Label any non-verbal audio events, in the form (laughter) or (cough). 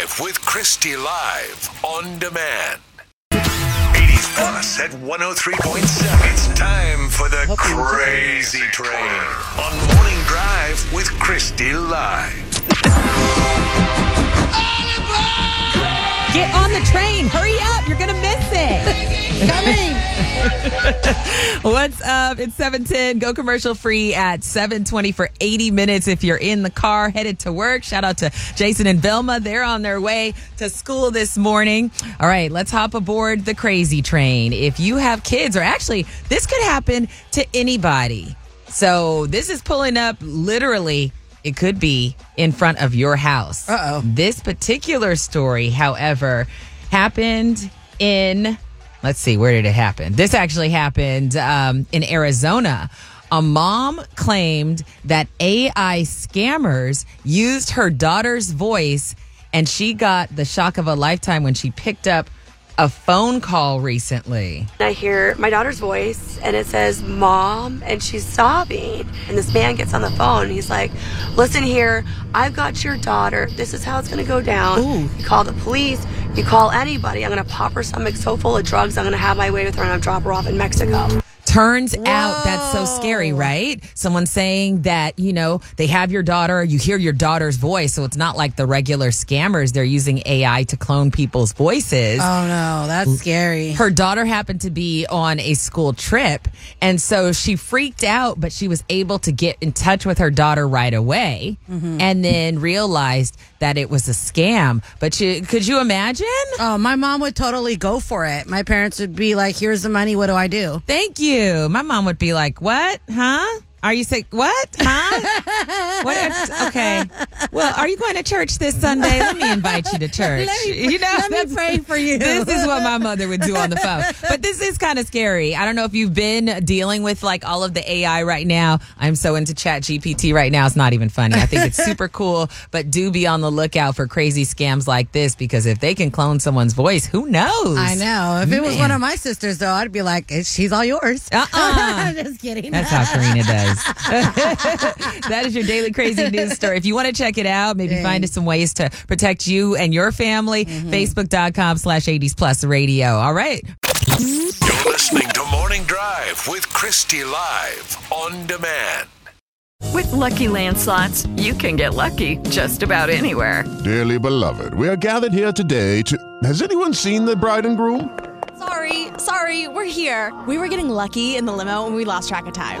Morning Drive with Christy Live on demand. 80s Plus at 103.7. It's time for the Crazy Train on Morning Drive with Christy Live. Get on the train. Hurry up. You're going to miss it. Coming. What's up? It's 710. Go commercial free at 720 for 80 minutes if you're in the car headed to work. Shout out to Jason and Velma. They're on their way to school this morning. All right, let's hop aboard the crazy train. If you have kids, or actually, this could happen to anybody. So this is pulling up literally it could be in front of your house. Uh oh. This particular story, however, happened in, let's see, where did it happen? This actually happened um, in Arizona. A mom claimed that AI scammers used her daughter's voice, and she got the shock of a lifetime when she picked up a phone call recently. I hear my daughter's voice and it says, Mom, and she's sobbing. And this man gets on the phone and he's like, Listen here, I've got your daughter. This is how it's going to go down. Ooh. You call the police, you call anybody. I'm going to pop her stomach so full of drugs, I'm going to have my way with her and I'll drop her off in Mexico. Turns out that's so scary, right? Someone saying that, you know, they have your daughter, you hear your daughter's voice. So it's not like the regular scammers. They're using AI to clone people's voices. Oh no, that's scary. Her daughter happened to be on a school trip. And so she freaked out, but she was able to get in touch with her daughter right away mm-hmm. and then realized that it was a scam. But you, could you imagine? Oh, my mom would totally go for it. My parents would be like, "Here's the money. What do I do?" Thank you. My mom would be like, "What? Huh? Are you sick? What? Huh? (laughs) what? Okay. Well, are you going to church this Sunday? Let me invite you to church. (laughs) Let me- you know, let me pray for you. This is what my mother would do on the phone. But this is kind of scary. I don't know if you've been dealing with like all of the AI right now. I'm so into Chat GPT right now. It's not even funny. I think it's (laughs) super cool. But do be on the lookout for crazy scams like this because if they can clone someone's voice, who knows? I know. If it was one of my sisters, though, I'd be like, "She's all yours." Uh-uh. (laughs) I'm just kidding. That's how Karina does. that is your daily crazy news story. If you want to check it out, maybe Dang. find us some ways to protect you and your family, mm-hmm. facebook.com slash 80s plus radio. All right. You're listening to Morning Drive with Christy Live on demand. With Lucky Land slots, you can get lucky just about anywhere. Dearly beloved, we are gathered here today to. Has anyone seen the bride and groom? Sorry, sorry, we're here. We were getting lucky in the limo and we lost track of time.